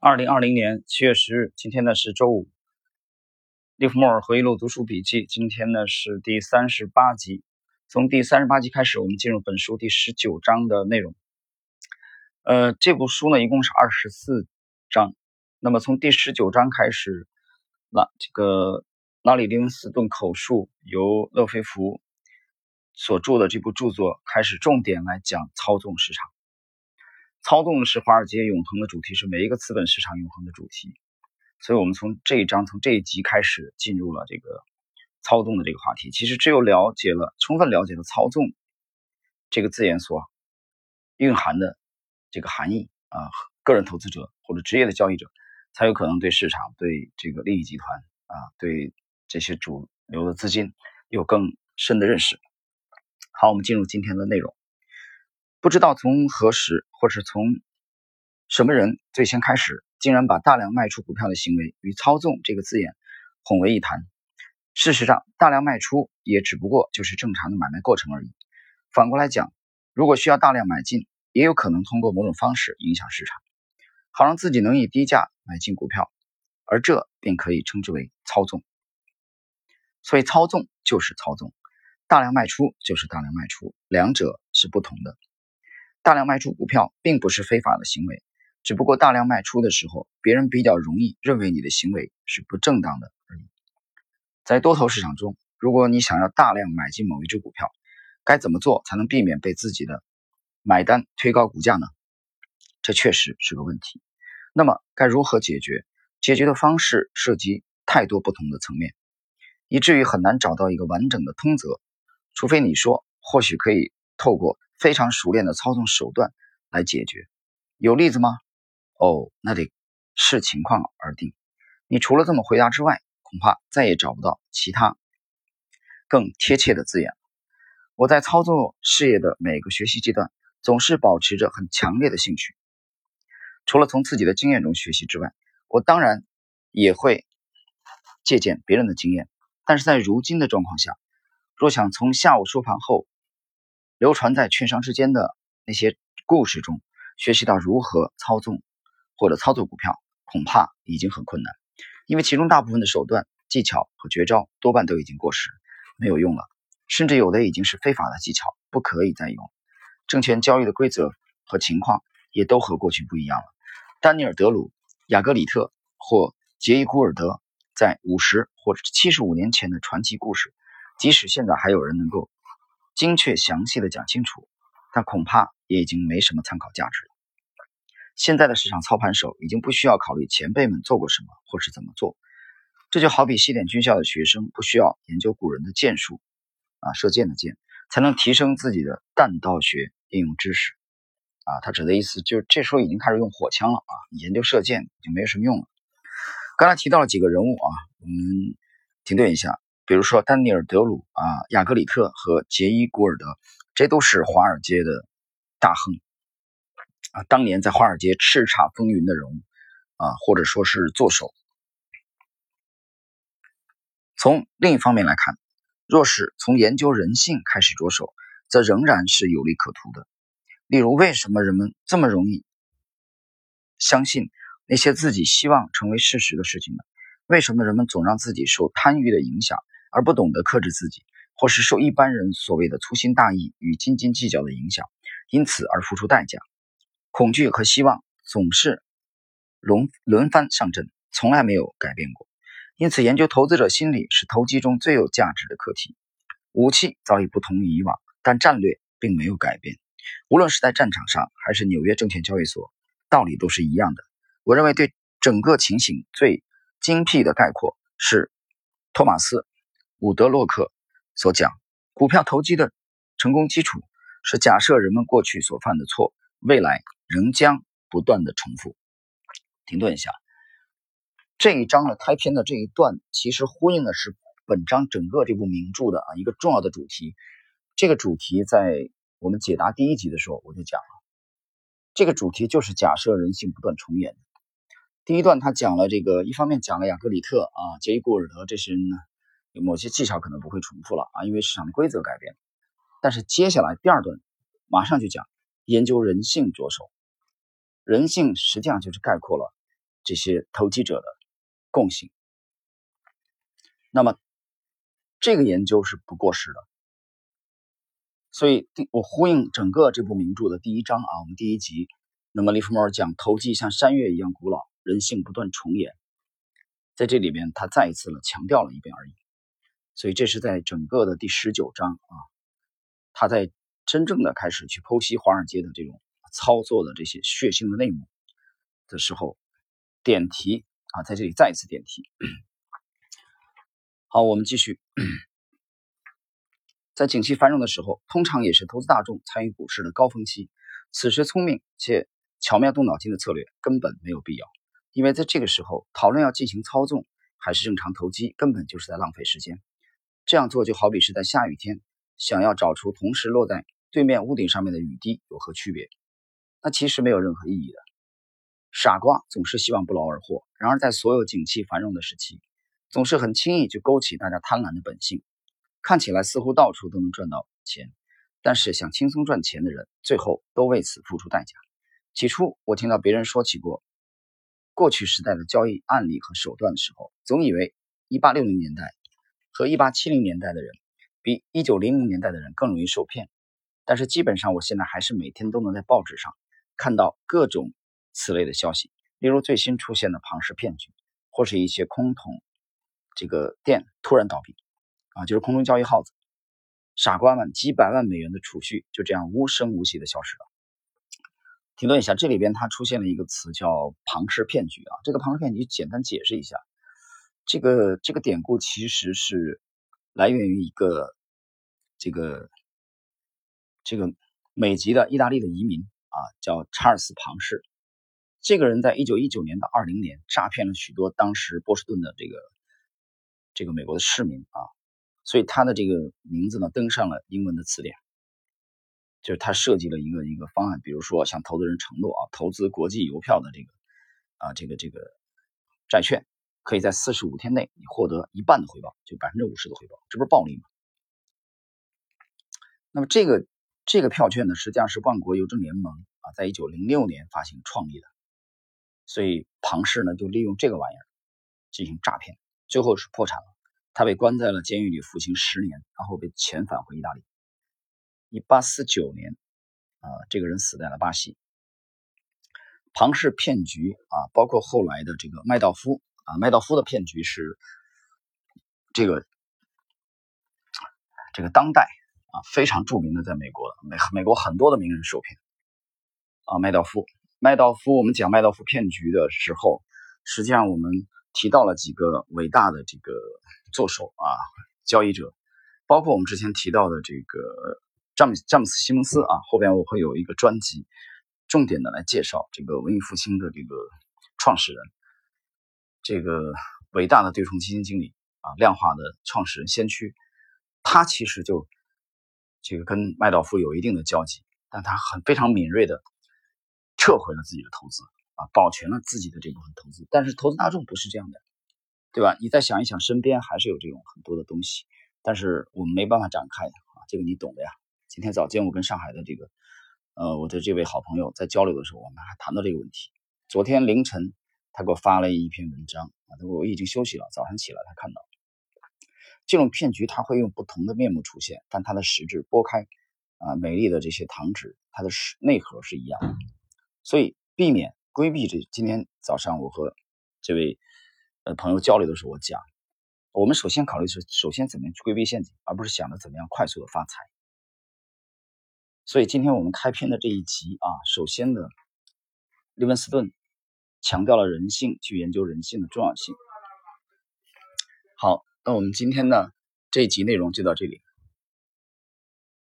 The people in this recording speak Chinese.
二零二零年七月十日，今天呢是周五。利弗莫尔回忆录读书笔记，今天呢是第三十八集。从第三十八集开始，我们进入本书第十九章的内容。呃，这部书呢一共是二十四章。那么从第十九章开始，那这个拉里·林斯顿口述，由勒菲弗所著的这部著作开始重点来讲操纵市场。操纵是华尔街永恒的主题，是每一个资本市场永恒的主题。所以，我们从这一章，从这一集开始，进入了这个操纵的这个话题。其实，只有了解了，充分了解了“操纵”这个字眼所蕴含的这个含义啊，个人投资者或者职业的交易者才有可能对市场、对这个利益集团啊、对这些主流的资金有更深的认识。好，我们进入今天的内容。不知道从何时，或是从什么人最先开始，竟然把大量卖出股票的行为与“操纵”这个字眼混为一谈。事实上，大量卖出也只不过就是正常的买卖过程而已。反过来讲，如果需要大量买进，也有可能通过某种方式影响市场，好让自己能以低价买进股票，而这便可以称之为操纵。所以，操纵就是操纵，大量卖出就是大量卖出，两者是不同的。大量卖出股票并不是非法的行为，只不过大量卖出的时候，别人比较容易认为你的行为是不正当的而已。在多头市场中，如果你想要大量买进某一只股票，该怎么做才能避免被自己的买单推高股价呢？这确实是个问题。那么该如何解决？解决的方式涉及太多不同的层面，以至于很难找到一个完整的通则。除非你说，或许可以透过。非常熟练的操纵手段来解决，有例子吗？哦，那得视情况而定。你除了这么回答之外，恐怕再也找不到其他更贴切的字眼。我在操作事业的每个学习阶段，总是保持着很强烈的兴趣。除了从自己的经验中学习之外，我当然也会借鉴别人的经验。但是在如今的状况下，若想从下午收盘后，流传在券商之间的那些故事中，学习到如何操纵或者操作股票，恐怕已经很困难，因为其中大部分的手段、技巧和绝招多半都已经过时，没有用了，甚至有的已经是非法的技巧，不可以再用。证券交易的规则和情况也都和过去不一样了。丹尼尔·德鲁、雅各里特或杰伊·古尔德在五十或者七十五年前的传奇故事，即使现在还有人能够。精确详细的讲清楚，但恐怕也已经没什么参考价值了。现在的市场操盘手已经不需要考虑前辈们做过什么或是怎么做，这就好比西点军校的学生不需要研究古人的箭术，啊，射箭的箭，才能提升自己的弹道学应用知识。啊，他指的意思就是这时候已经开始用火枪了啊，研究射箭已经没什么用了。刚才提到了几个人物啊，我们停顿一下。比如说，丹尼尔·德鲁啊、亚格里特和杰伊·古尔德，这都是华尔街的大亨啊，当年在华尔街叱咤风云的人物啊，或者说是作手。从另一方面来看，若是从研究人性开始着手，则仍然是有利可图的。例如，为什么人们这么容易相信那些自己希望成为事实的事情呢？为什么人们总让自己受贪欲的影响？而不懂得克制自己，或是受一般人所谓的粗心大意与斤斤计较的影响，因此而付出代价。恐惧和希望总是轮轮番上阵，从来没有改变过。因此，研究投资者心理是投机中最有价值的课题。武器早已不同于以往，但战略并没有改变。无论是在战场上，还是纽约证券交易所，道理都是一样的。我认为，对整个情形最精辟的概括是托马斯。伍德洛克所讲，股票投机的成功基础是假设人们过去所犯的错，未来仍将不断的重复。停顿一下，这一章的开篇的这一段，其实呼应的是本章整个这部名著的啊一个重要的主题。这个主题在我们解答第一集的时候我就讲了，这个主题就是假设人性不断重演。第一段他讲了这个，一方面讲了雅各里特啊、杰伊·古尔德这些人呢。某些技巧可能不会重复了啊，因为市场的规则改变。但是接下来第二段马上就讲研究人性着手，人性实际上就是概括了这些投机者的共性。那么这个研究是不过时的。所以第我呼应整个这部名著的第一章啊，我们第一集，那么利弗莫尔讲投机像山岳一样古老，人性不断重演，在这里边他再一次的强调了一遍而已。所以这是在整个的第十九章啊，他在真正的开始去剖析华尔街的这种操作的这些血腥的内幕的时候，点题啊，在这里再一次点题。好，我们继续。在景气繁荣的时候，通常也是投资大众参与股市的高峰期。此时，聪明且巧妙动脑筋的策略根本没有必要，因为在这个时候讨论要进行操纵还是正常投机，根本就是在浪费时间。这样做就好比是在下雨天想要找出同时落在对面屋顶上面的雨滴有何区别，那其实没有任何意义的。傻瓜总是希望不劳而获，然而在所有景气繁荣的时期，总是很轻易就勾起大家贪婪的本性。看起来似乎到处都能赚到钱，但是想轻松赚钱的人，最后都为此付出代价。起初，我听到别人说起过过去时代的交易案例和手段的时候，总以为1860年代和1870年代的人比1900年代的人更容易受骗。但是基本上，我现在还是每天都能在报纸上看到各种此类的消息，例如最新出现的庞氏骗局，或是一些空桶这个店突然倒闭。啊，就是空中交易耗子，傻瓜们几百万美元的储蓄就这样无声无息的消失了。停顿一下，这里边它出现了一个词叫“庞氏骗局”啊。这个庞氏骗局简单解释一下，这个这个典故其实是来源于一个这个这个美籍的意大利的移民啊，叫查尔斯·庞氏。这个人在一九一九年到二零年诈骗了许多当时波士顿的这个这个美国的市民啊。所以他的这个名字呢登上了英文的词典，就是他设计了一个一个方案，比如说向投资人承诺啊，投资国际邮票的这个啊这个这个债券，可以在四十五天内你获得一半的回报，就百分之五十的回报，这不是暴利吗？那么这个这个票券呢，实际上是万国邮政联盟啊，在一九零六年发行创立的，所以庞氏呢就利用这个玩意儿进行诈骗，最后是破产了。他被关在了监狱里服刑十年，然后被遣返回意大利。一八四九年，啊，这个人死在了巴西。庞氏骗局啊，包括后来的这个麦道夫啊，麦道夫的骗局是这个这个当代啊非常著名的，在美国美美国很多的名人受骗啊，麦道夫，麦道夫，我们讲麦道夫骗局的时候，实际上我们提到了几个伟大的这个。作手啊，交易者，包括我们之前提到的这个詹姆詹姆斯西蒙斯啊，后边我会有一个专辑，重点的来介绍这个文艺复兴的这个创始人，这个伟大的对冲基金经理啊，量化的创始人先驱，他其实就这个跟麦道夫有一定的交集，但他很非常敏锐的撤回了自己的投资啊，保全了自己的这部分投资，但是投资大众不是这样的。对吧？你再想一想，身边还是有这种很多的东西，但是我们没办法展开啊，这个你懂的呀。今天早间我跟上海的这个，呃，我的这位好朋友在交流的时候，我们还谈到这个问题。昨天凌晨他给我发了一篇文章啊，他说我已经休息了，早上起来他看到这种骗局，他会用不同的面目出现，但它的实质剥开啊美丽的这些糖纸，它的内核是一样的。所以避免规避这，今天早上我和这位呃。朋友交流的时候，我讲，我们首先考虑是首先怎么样去规避陷阱，而不是想着怎么样快速的发财。所以今天我们开篇的这一集啊，首先呢，利文斯顿强调了人性，去研究人性的重要性。好，那我们今天呢这一集内容就到这里。